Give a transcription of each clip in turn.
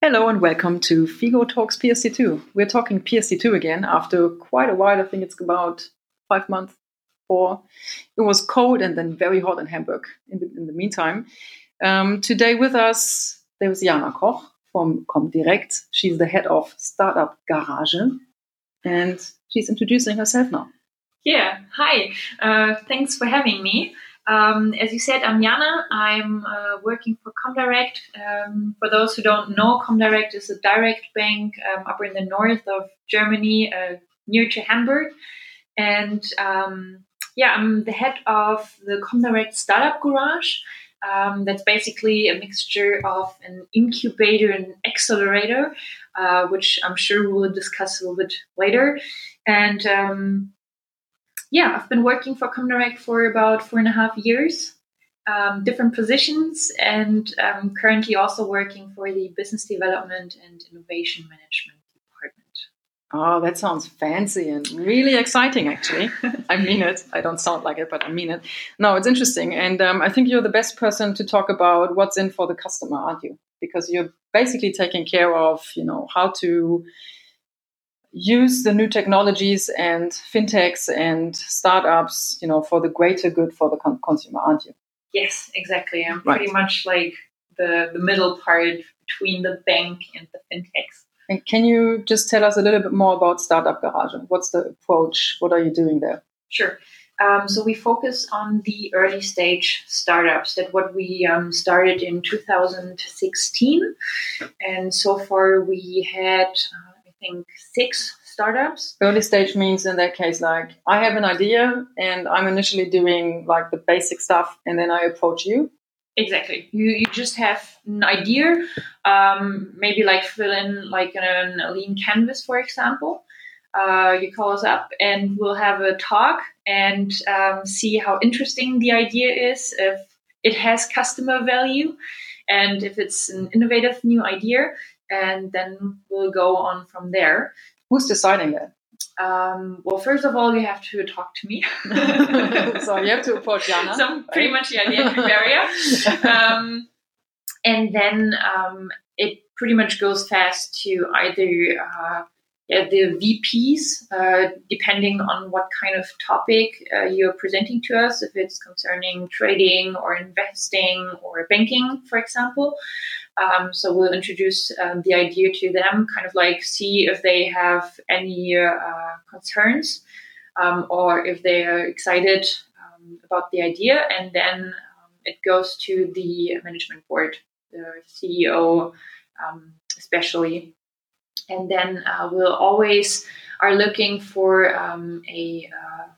Hello and welcome to Figo Talks PSD2. We're talking PSD2 again after quite a while. I think it's about five months. Or it was cold and then very hot in Hamburg. In the, in the meantime, um, today with us there was Jana Koch from Comdirect. She's the head of Startup Garage, and she's introducing herself now. Yeah, hi. Uh, thanks for having me. Um, as you said, I'm Jana. I'm uh, working for Comdirect. Um, for those who don't know, Comdirect is a direct bank um, up in the north of Germany, uh, near to Hamburg. And um, yeah, I'm the head of the Comdirect Startup Garage. Um, that's basically a mixture of an incubator and accelerator, uh, which I'm sure we'll discuss a little bit later. And um, yeah, I've been working for Comdirect for about four and a half years, um, different positions, and I'm currently also working for the business development and innovation management department. Oh, that sounds fancy and really exciting, actually. I mean it. I don't sound like it, but I mean it. No, it's interesting. And um, I think you're the best person to talk about what's in for the customer, aren't you? Because you're basically taking care of, you know, how to use the new technologies and fintechs and startups, you know, for the greater good for the con- consumer, aren't you? Yes, exactly. I'm right. pretty much like the, the middle part between the bank and the fintechs. And can you just tell us a little bit more about Startup Garage? What's the approach? What are you doing there? Sure. Um, so we focus on the early stage startups. That what we um, started in 2016, and so far we had think six startups. Early stage means in that case, like I have an idea and I'm initially doing like the basic stuff, and then I approach you. Exactly. You you just have an idea, um, maybe like fill in like an, a lean canvas, for example. Uh, you call us up and we'll have a talk and um, see how interesting the idea is, if it has customer value, and if it's an innovative new idea and then we'll go on from there. Who's deciding that? Um, well, first of all, you have to talk to me. so you have to approach Jana. So right? pretty much, yeah, the entry barrier. Um, and then um, it pretty much goes fast to either uh, the VPs, uh, depending on what kind of topic uh, you're presenting to us, if it's concerning trading or investing or banking, for example. Um, so we'll introduce um, the idea to them, kind of like see if they have any uh, concerns um, or if they are excited um, about the idea, and then um, it goes to the management board, the CEO, um, especially, and then uh, we'll always are looking for a uh,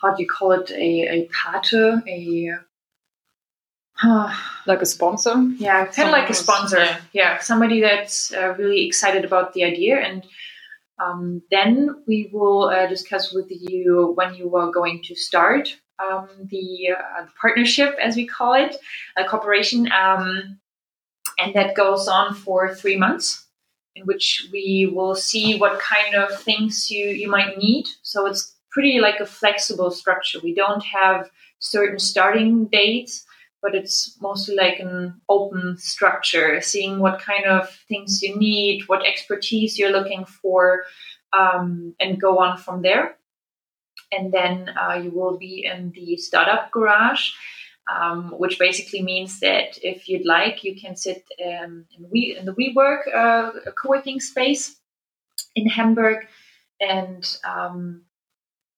how do you call it? A a pate a like a sponsor? Yeah kind of like a sponsor. yeah, yeah somebody that's uh, really excited about the idea. And um, then we will uh, discuss with you when you are going to start um, the, uh, partnership as we call it a cooperation um, and that goes on for three months in which we will see what kind of things you, you might need. So it's pretty like a flexible structure. We don't have certain starting dates but it's mostly like an open structure, seeing what kind of things you need, what expertise you're looking for, um, and go on from there. And then uh, you will be in the startup garage, um, which basically means that if you'd like, you can sit um, in, we, in the WeWork uh, co-working space in Hamburg, and um,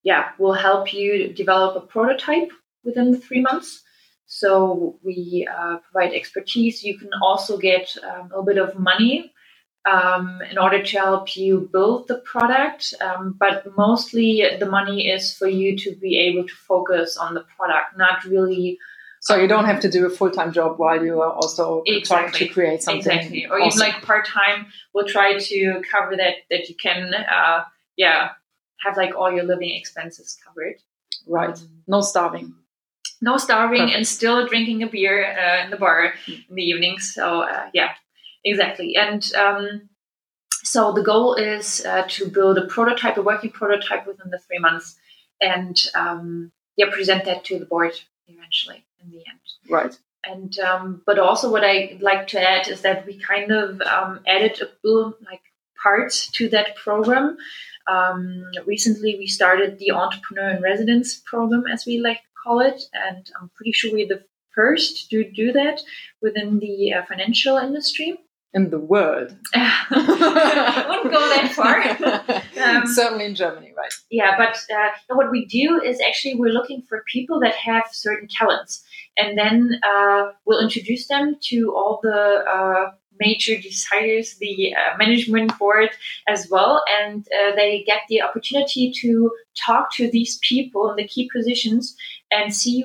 yeah, we'll help you develop a prototype within three months so we uh, provide expertise. You can also get um, a little bit of money um, in order to help you build the product. Um, but mostly the money is for you to be able to focus on the product, not really. So you don't have to do a full time job while you are also exactly. trying to create something. Exactly. Or awesome. even like part time, we'll try to cover that that you can, uh, yeah, have like all your living expenses covered. Right. No starving no starving Perfect. and still drinking a beer uh, in the bar in the evening. So uh, yeah, exactly. And um, so the goal is uh, to build a prototype, a working prototype within the three months, and um, yeah, present that to the board eventually in the end. Right. and um, but also what I like to add is that we kind of um, added a little like part to that program. Um, recently, we started the Entrepreneur in Residence program, as we like to call it, and I'm pretty sure we're the first to do that within the uh, financial industry in the world. I wouldn't go that far. Um, Certainly in Germany, right? Yeah, but uh, what we do is actually we're looking for people that have certain talents, and then uh, we'll introduce them to all the uh, major deciders, the uh, management board as well, and uh, they get the opportunity to talk to these people in the key positions and see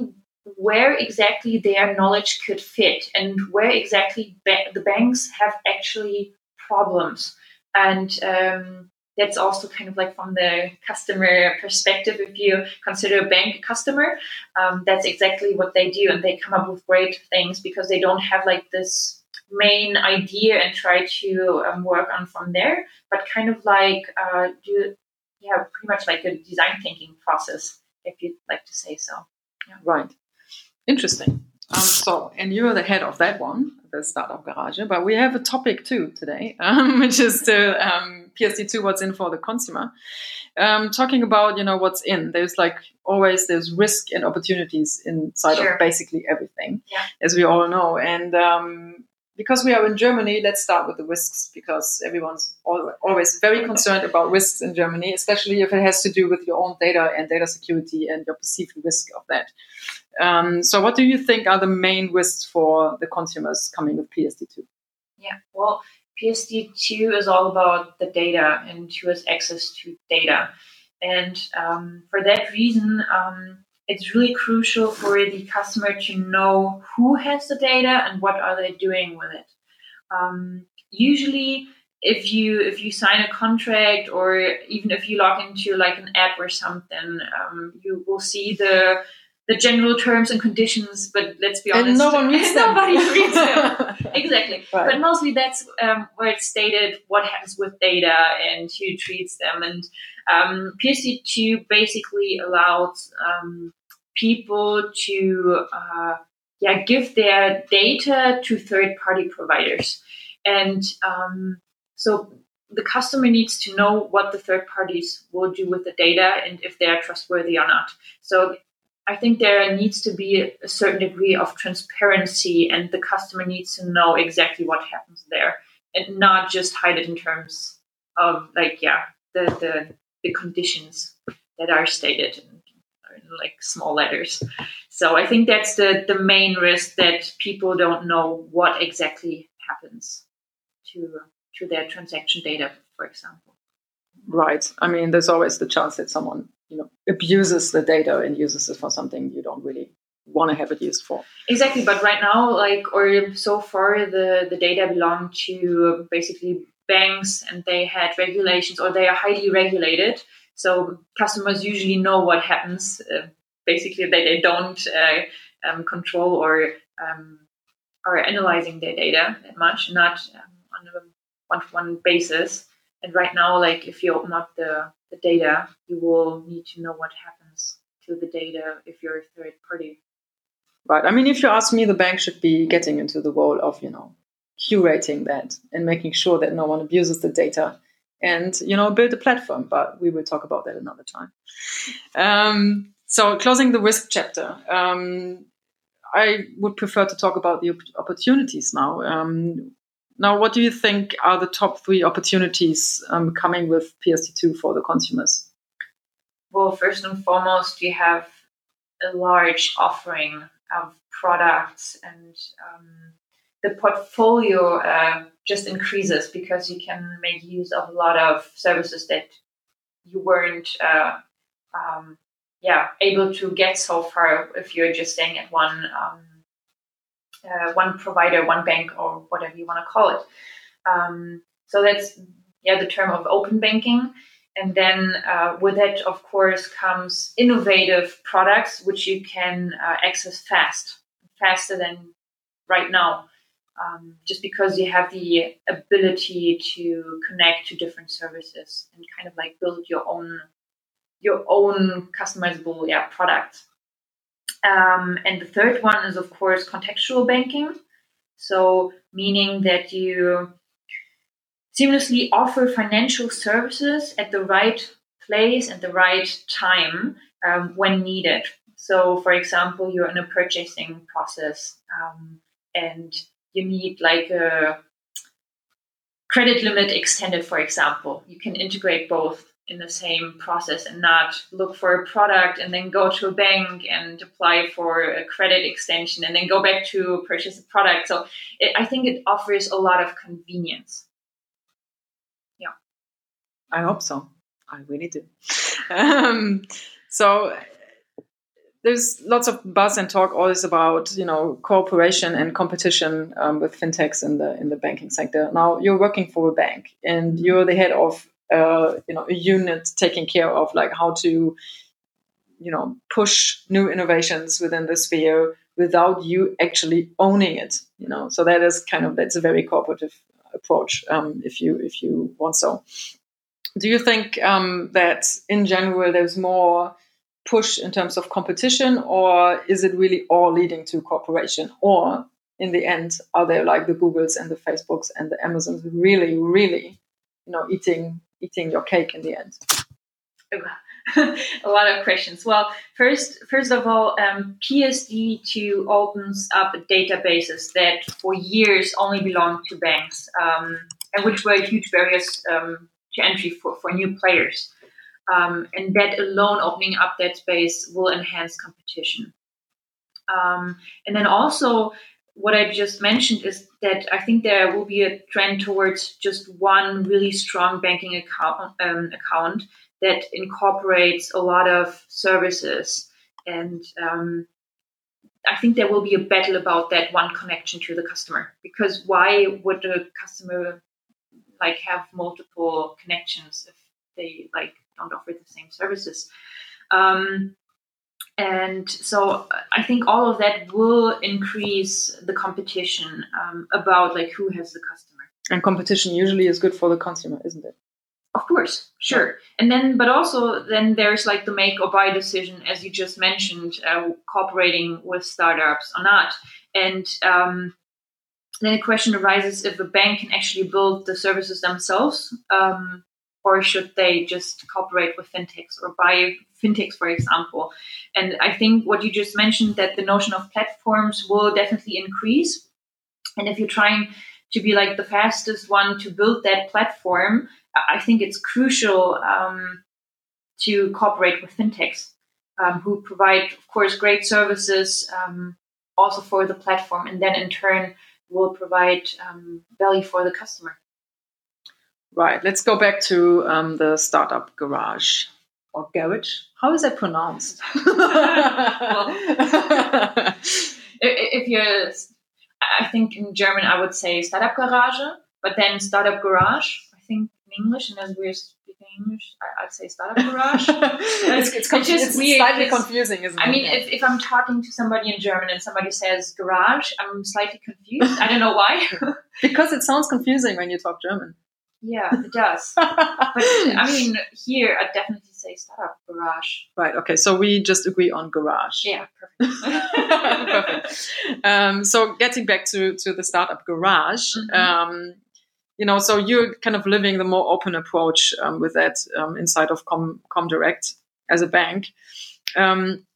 where exactly their knowledge could fit and where exactly ba- the banks have actually problems. And um, that's also kind of like from the customer perspective. If you consider a bank a customer, um, that's exactly what they do. And they come up with great things because they don't have like this main idea and try to um, work on from there, but kind of like uh, do, yeah, pretty much like a design thinking process, if you'd like to say so. Yeah. Right. Interesting. Um, so, and you're the head of that one, the Startup Garage, but we have a topic too today, um, which is the um, PSD2, what's in for the consumer. Um, talking about, you know, what's in. There's like always, there's risk and opportunities inside sure. of basically everything, yeah. as we all know. And um, because we are in Germany, let's start with the risks because everyone's always very concerned about risks in Germany, especially if it has to do with your own data and data security and your perceived risk of that. Um, so, what do you think are the main risks for the consumers coming with PSD2? Yeah, well, PSD2 is all about the data and who has access to data. And um, for that reason, um, it's really crucial for the customer to know who has the data and what are they doing with it. Um, usually, if you if you sign a contract or even if you log into like an app or something, um, you will see the the general terms and conditions, but let's be honest, and no one reads them. Nobody reads them. exactly. Right. But mostly that's um, where it's stated what happens with data and who treats them. And um, PSD2 basically allows um, people to uh, yeah give their data to third party providers, and um, so the customer needs to know what the third parties will do with the data and if they are trustworthy or not. So I think there needs to be a certain degree of transparency, and the customer needs to know exactly what happens there, and not just hide it in terms of like yeah the the, the conditions that are stated in, in like small letters. So I think that's the the main risk that people don't know what exactly happens to to their transaction data, for example. Right. I mean, there's always the chance that someone you know abuses the data and uses it for something you don't really want to have it used for. Exactly, but right now, like or so far, the the data belong to basically banks, and they had regulations, or they are highly regulated. So customers usually know what happens. Uh, basically, that they don't uh, um, control or um, are analyzing their data that much, not um, on a one-to-one basis. And right now, like if you open up the, the data, you will need to know what happens to the data if you're a third party. Right. I mean, if you ask me, the bank should be getting into the role of, you know, curating that and making sure that no one abuses the data and, you know, build a platform. But we will talk about that another time. Um, so, closing the risk chapter. Um, I would prefer to talk about the opportunities now. Um, now, what do you think are the top three opportunities um, coming with PSD2 for the consumers? Well, first and foremost, you have a large offering of products, and um, the portfolio uh, just increases because you can make use of a lot of services that you weren't, uh, um, yeah, able to get so far if you're just staying at one um, uh, one provider, one bank, or whatever you want to call it. Um, so that's yeah the term of open banking. And then uh, with it, of course, comes innovative products which you can uh, access fast, faster than right now. Um, just because you have the ability to connect to different services and kind of like build your own your own customizable yeah product Um, and the third one is, of course, contextual banking. So, meaning that you seamlessly offer financial services at the right place and the right time um, when needed. So, for example, you're in a purchasing process um, and you need like a credit limit extended, for example. You can integrate both in the same process and not look for a product and then go to a bank and apply for a credit extension and then go back to purchase a product. So it, I think it offers a lot of convenience. Yeah. I hope so. I really do. Um, so there's lots of buzz and talk always about you know cooperation and competition um, with fintechs in the in the banking sector. Now you're working for a bank and you're the head of you know a unit taking care of like how to you know push new innovations within the sphere without you actually owning it. You know, so that is kind of that's a very cooperative approach um, if you if you want so. Do you think um, that in general there's more push in terms of competition, or is it really all leading to cooperation? Or in the end, are there like the Googles and the Facebooks and the Amazons really, really, you know, eating eating your cake in the end? a lot of questions. Well, first, first of all, um, PSD2 opens up databases that for years only belonged to banks, um, and which were huge barriers um, to entry for, for new players. Um, and that alone, opening up that space, will enhance competition. Um, and then also, what I just mentioned is that I think there will be a trend towards just one really strong banking account, um, account that incorporates a lot of services. And um, I think there will be a battle about that one connection to the customer. Because why would a customer like have multiple connections if they like don't offer the same services. Um, and so I think all of that will increase the competition um, about like who has the customer. And competition usually is good for the consumer, isn't it? Of course, sure. And then, but also then there's like the make or buy decision, as you just mentioned, uh, cooperating with startups or not. And um, then the question arises if a bank can actually build the services themselves um, or should they just cooperate with fintechs or buy fintechs, for example? And I think what you just mentioned that the notion of platforms will definitely increase. And if you're trying to be like the fastest one to build that platform, I think it's crucial um, to cooperate with fintechs um, who provide, of course, great services um, also for the platform, and then in turn will provide um, value for the customer. Right. Let's go back to um, the startup garage or garage. How is that pronounced? well, if you're, I think in German I would say startup garage, but then startup garage. I think in English, and as we're speaking English, I, would say startup garage. it's, it's, it's, weird. slightly confusing, isn't it? I mean, if, if I'm talking to somebody in German and somebody says garage, I'm slightly confused. I don't know why. because it sounds confusing when you talk German. Yeah, it does. but I mean, here I definitely say startup garage. Right. Okay. So we just agree on garage. Yeah. Perfect. perfect. Um, so getting back to to the startup garage. Mm-hmm. Um, you know, so you're kind of living the more open approach um, with that um, inside of Com Comdirect as a bank. Um,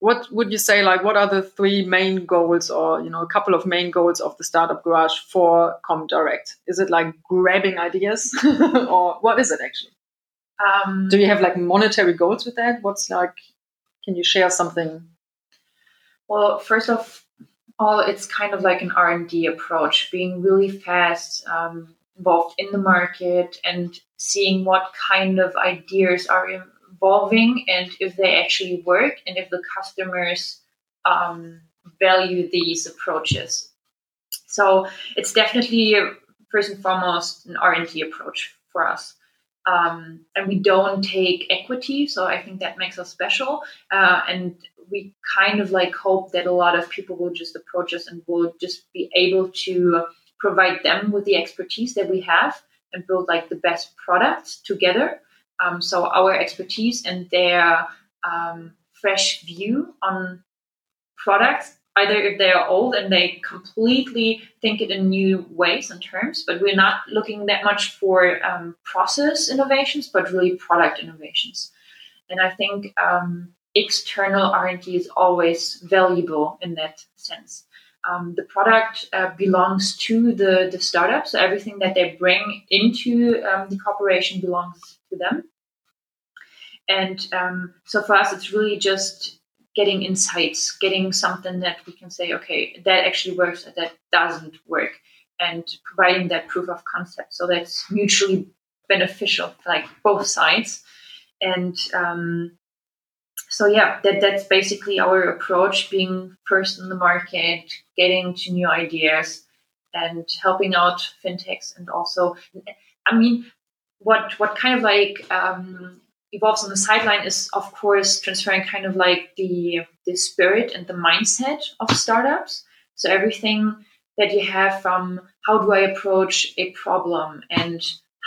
what would you say like what are the three main goals or you know a couple of main goals of the startup garage for comdirect? Is it like grabbing ideas? Or what is it actually? Um, do you have like monetary goals with that? What's like can you share something? Well first of all it's kind of like an r&d approach being really fast um, involved in the market and seeing what kind of ideas are in, evolving and if they actually work and if the customers um, value these approaches. So it's definitely first and foremost an R&D approach for us. Um, and we don't take equity, so I think that makes us special. Uh, and we kind of like hope that a lot of people will just approach us and will just be able to provide them with the expertise that we have and build like the best products together um, so our expertise and their um, fresh view on products either if they are old and they completely think it in new ways and terms, but we're not looking that much for um, process innovations, but really product innovations. And I think um, external R&D is always valuable in that sense. Um, the product uh, belongs to the, the startup, so everything that they bring into um, the corporation belongs to them. And um, so for us, it's really just getting insights, getting something that we can say, okay, that actually works, that doesn't work, and providing that proof of concept. So that's mutually beneficial, like both sides. And um, so yeah, that that's basically our approach: being first in the market, getting to new ideas, and helping out fintechs, and also, I mean, what what kind of like um, evolves on the sideline is of course transferring kind of like the the spirit and the mindset of startups. So everything that you have from how do i approach a problem and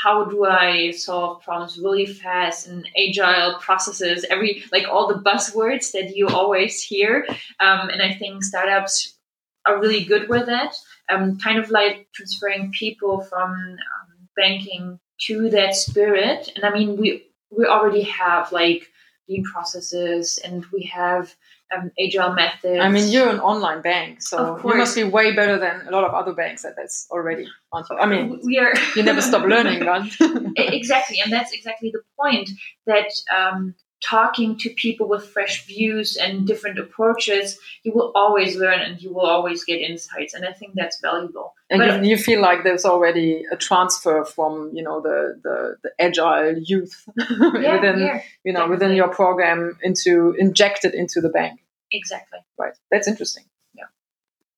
how do i solve problems really fast and agile processes every like all the buzzwords that you always hear. Um, and i think startups are really good with that. Um, kind of like transferring people from um, banking to that spirit and i mean we we already have like lean processes and we have um, agile methods. I mean, you're an online bank, so you must be way better than a lot of other banks at this already. I mean, we are. you never stop learning, right? exactly, and that's exactly the point. That um, talking to people with fresh views and different approaches, you will always learn and you will always get insights. And I think that's valuable. And but, you, you, feel like there's already a transfer from, you know, the, the, the agile youth yeah, within, yeah, you know, definitely. within your program into injected into the bank. Exactly. Right. That's interesting. Yeah.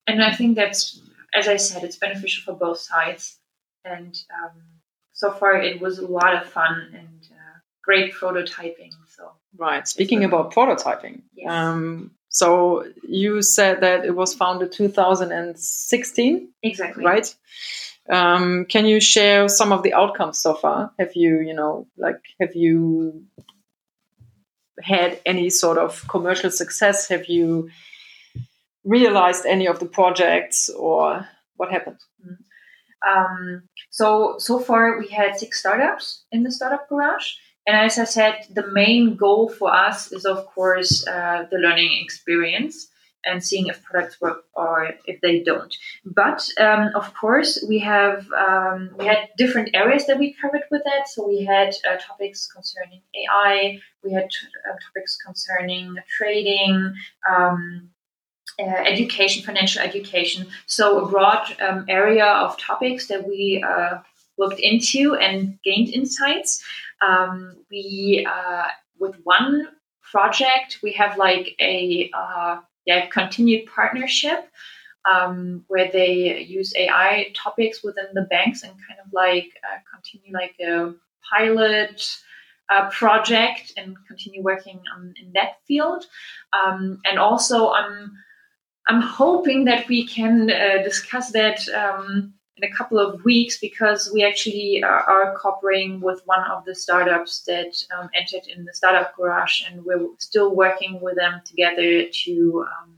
And I think that's, as I said, it's beneficial for both sides. And um, so far it was a lot of fun and uh, great prototyping right. Speaking about prototyping, yes. um, so you said that it was founded 2016. Exactly. Right. Um, can you share some of the outcomes so far? Have you, you know, like, have you had any sort of commercial success? Have you realized any of the projects, or what happened? Mm-hmm. Um, so so far, we had six startups in the startup garage. And as I said, the main goal for us is, of course, uh, the learning experience and seeing if products work or if they don't. But um, of course, we have um, we had different areas that we covered with that. So we had uh, topics concerning AI, we had uh, topics concerning trading. Um, uh, education, financial education. So, a broad um, area of topics that we uh, looked into and gained insights. Um, we uh, with one project we have like a uh, yeah continued partnership um, where they use AI topics within the banks and kind of like uh, continue like a pilot uh, project and continue working on, in that field. Um, and also, I'm I'm hoping that we can uh, discuss that um, in a couple of weeks because we actually are, are cooperating with one of the startups that um, entered in the startup garage, and we're still working with them together to, um,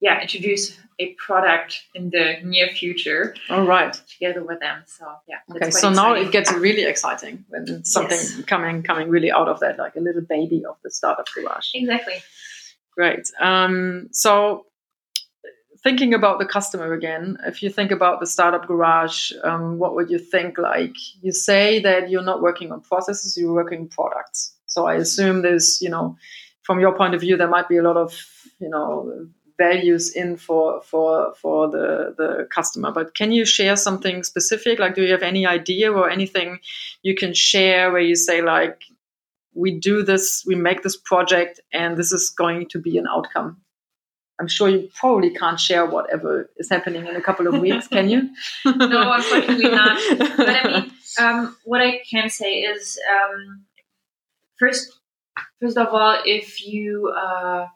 yeah, introduce a product in the near future. All right, together with them. So yeah. Okay, so exciting. now it gets really exciting when something yes. coming coming really out of that, like a little baby of the startup garage. Exactly. Great. Um, so thinking about the customer again, if you think about the startup garage, um, what would you think? Like you say that you're not working on processes, you're working products. So I assume there's, you know, from your point of view, there might be a lot of, you know, values in for for for the the customer. But can you share something specific? Like, do you have any idea or anything you can share where you say like, we do this, we make this project, and this is going to be an outcome I'm sure you probably can't share whatever is happening in a couple of weeks, can you? no, unfortunately not. But I mean, um, what I can say is um, first, first of all, if you uh,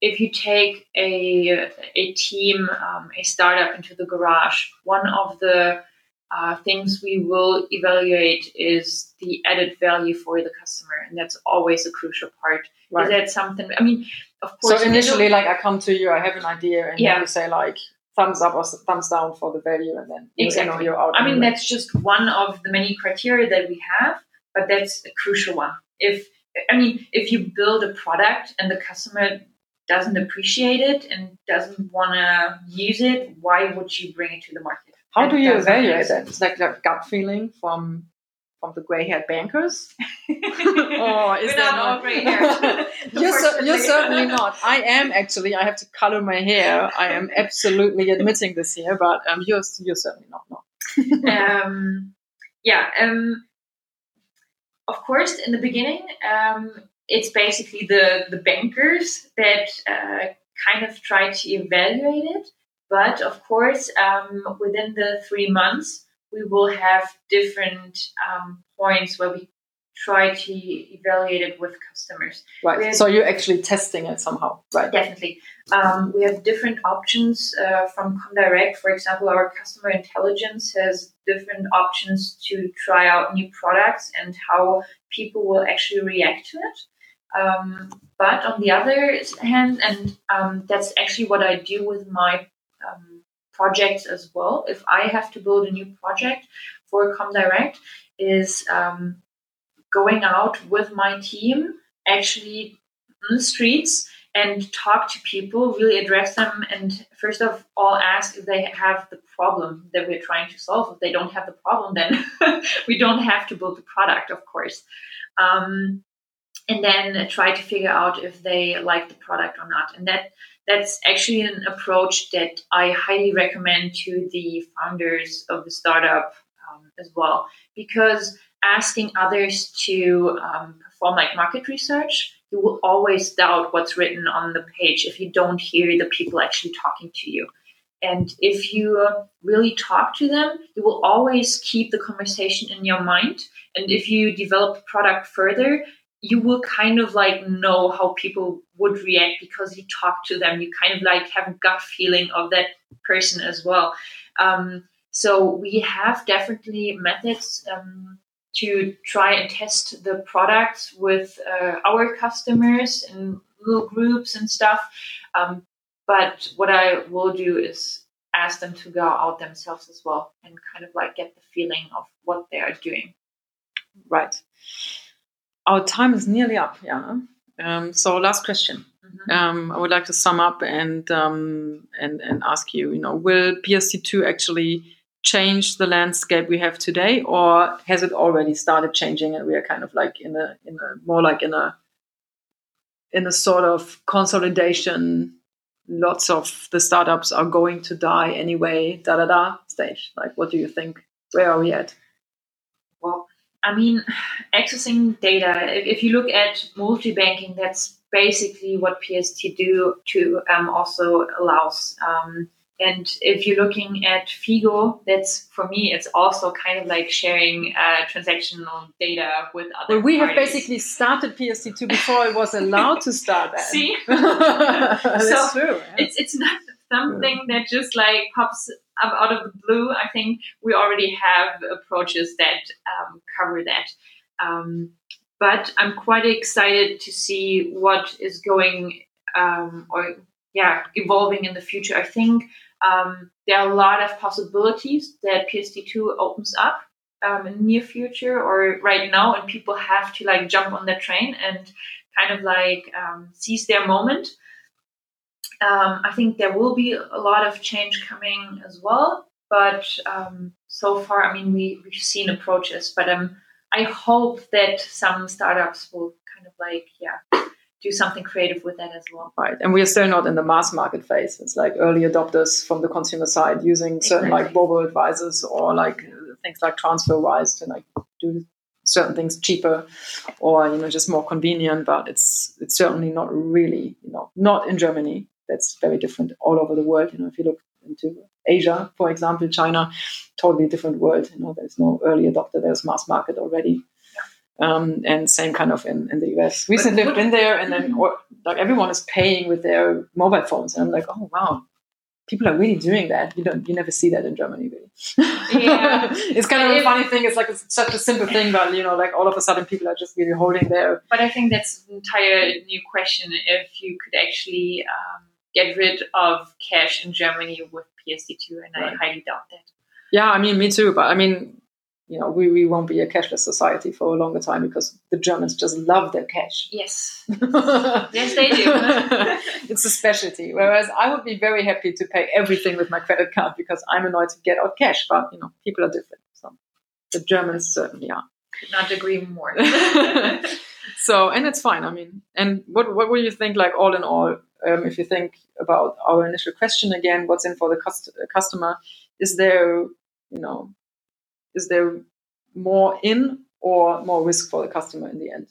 if you take a a team, um, a startup into the garage, one of the uh, things we will evaluate is the added value for the customer, and that's always a crucial part. Right. Is that something? I mean, of course. So initially, like I come to you, I have an idea, and yeah. you say like thumbs up or thumbs down for the value, and then exactly. you know, you're out. I mean, that's just one of the many criteria that we have, but that's a crucial one. If I mean, if you build a product and the customer doesn't appreciate it and doesn't want to use it, why would you bring it to the market? How do you evaluate that? It's like a gut feeling from from the gray-haired bankers, or is that not grey-haired? you're, you're certainly not. I am actually. I have to color my hair. I am absolutely admitting this here, but um, you're you're certainly not. No. um, yeah. Um, of course, in the beginning, um, it's basically the the bankers that uh, kind of try to evaluate it. But of course, um, within the three months, we will have different um, points where we try to evaluate it with customers. Right. so you're actually testing it somehow, right? Definitely. Um, we have different options uh, from Comdirect. For example, our customer intelligence has different options to try out new products and how people will actually react to it. Um, but on the other hand, and um, that's actually what I do with my um, projects as well. If I have to build a new project for Comdirect, is um, going out with my team, actually on the streets and talk to people, really address them, and first of all, ask if they have the problem that we're trying to solve. If they don't have the problem, then we don't have to build the product, of course. Um, and then try to figure out if they like the product or not. And that that's actually an approach that I highly recommend to the founders of the startup um, as well, because asking others to um, perform like market research, you will always doubt what's written on the page if you don't hear the people actually talking to you. And if you really talk to them, you will always keep the conversation in your mind. And if you develop product further, you will kind of like know how people would react because you talk to them. You kind of like have a gut feeling of that person as well. Um, so we have definitely methods um, to try and test the products with uh, our customers and little groups and stuff. Um, but what I will do is ask them to go out themselves as well and kind of like get the feeling of what they are doing. Right our time is nearly up. Yeah. Um, so last question. Mm-hmm. Um, I would like to sum up and um, and and ask you. You know, will PSD2 actually change the landscape we have today, or has it already started changing and we are kind of like in a in a more like in a in a sort of consolidation? Lots of the startups are going to die anyway. Da da da stage. Like, what do you think? Where are we at? Well, I mean, accessing data, if, if you look at multi banking, that's basically what PSD2 to um, also allows. Um, and if you're looking at Figo, that's for me, it's also kind of like sharing uh, transactional data with other. Well, we parties. have basically started PSD2 before it was allowed to start that. See, that's so true. Yeah. It's it's not something that just like pops up out of the blue. I think we already have approaches that um, cover that. Um, but I'm quite excited to see what is going um, or yeah evolving in the future. I think um, there are a lot of possibilities that PSD2 opens up um, in the near future or right now, and people have to like jump on the train and kind of like um, seize their moment um, I think there will be a lot of change coming as well. But um, so far, I mean, we, we've seen approaches, but um, I hope that some startups will kind of like, yeah, do something creative with that as well. Right. And we are still not in the mass market phase. It's like early adopters from the consumer side using certain exactly. like robo advisors or like things like TransferWise to like do certain things cheaper or you know just more convenient but it's it's certainly not really you know not in germany that's very different all over the world. You know, if you look into Asia, for example, China, totally different world. You know, there's no early adopter, there's mass market already. Um, and same kind of in, in the US. Recently I've been there and then or, like everyone is paying with their mobile phones. And I'm like, oh wow, people are really doing that. You don't, you never see that in Germany, really. Yeah. it's kind of a funny thing. It's like it's such a simple thing, but you know, like all of a sudden, people are just really holding their. But I think that's an entire new question. If you could actually um, get rid of cash in Germany with PSD2, and right. I highly doubt that. Yeah, I mean, me too. But I mean, you know, we, we won't be a cashless society for a longer time because the Germans just love their cash. Yes. yes, they do. it's a specialty. Whereas I would be very happy to pay everything with my credit card because I'm annoyed to get out cash. But, you know, people are different. So the Germans certainly are. Could not agree more. so, and it's fine. I mean, and what, what would you think, like, all in all, um, if you think about our initial question again, what's in for the cust- customer? Is there, you know, is there more in or more risk for the customer in the end?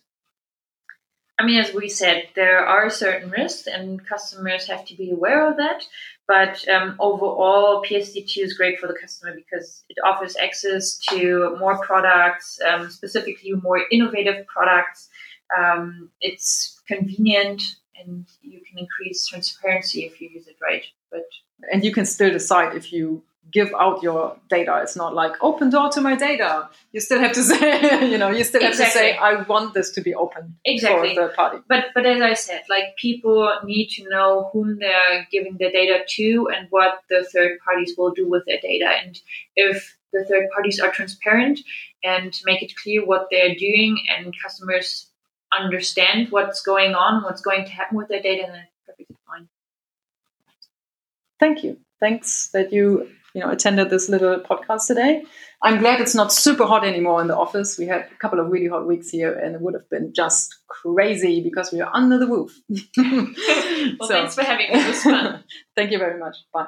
I mean, as we said, there are certain risks, and customers have to be aware of that. But um, overall, PSD2 is great for the customer because it offers access to more products, um, specifically more innovative products. Um, it's convenient, and you can increase transparency if you use it right. But and you can still decide if you give out your data. It's not like open door to my data. You still have to say, you know, you still have exactly. to say, I want this to be open exactly. for the party. But but as I said, like people need to know whom they're giving their data to and what the third parties will do with their data. And if the third parties are transparent and make it clear what they're doing and customers understand what's going on, what's going to happen with their data, then perfectly fine. Thank you. Thanks that you you know attended this little podcast today. I'm glad it's not super hot anymore in the office. We had a couple of really hot weeks here, and it would have been just crazy because we are under the roof. well, so. thanks for having me. It was fun. Thank you very much. Bye.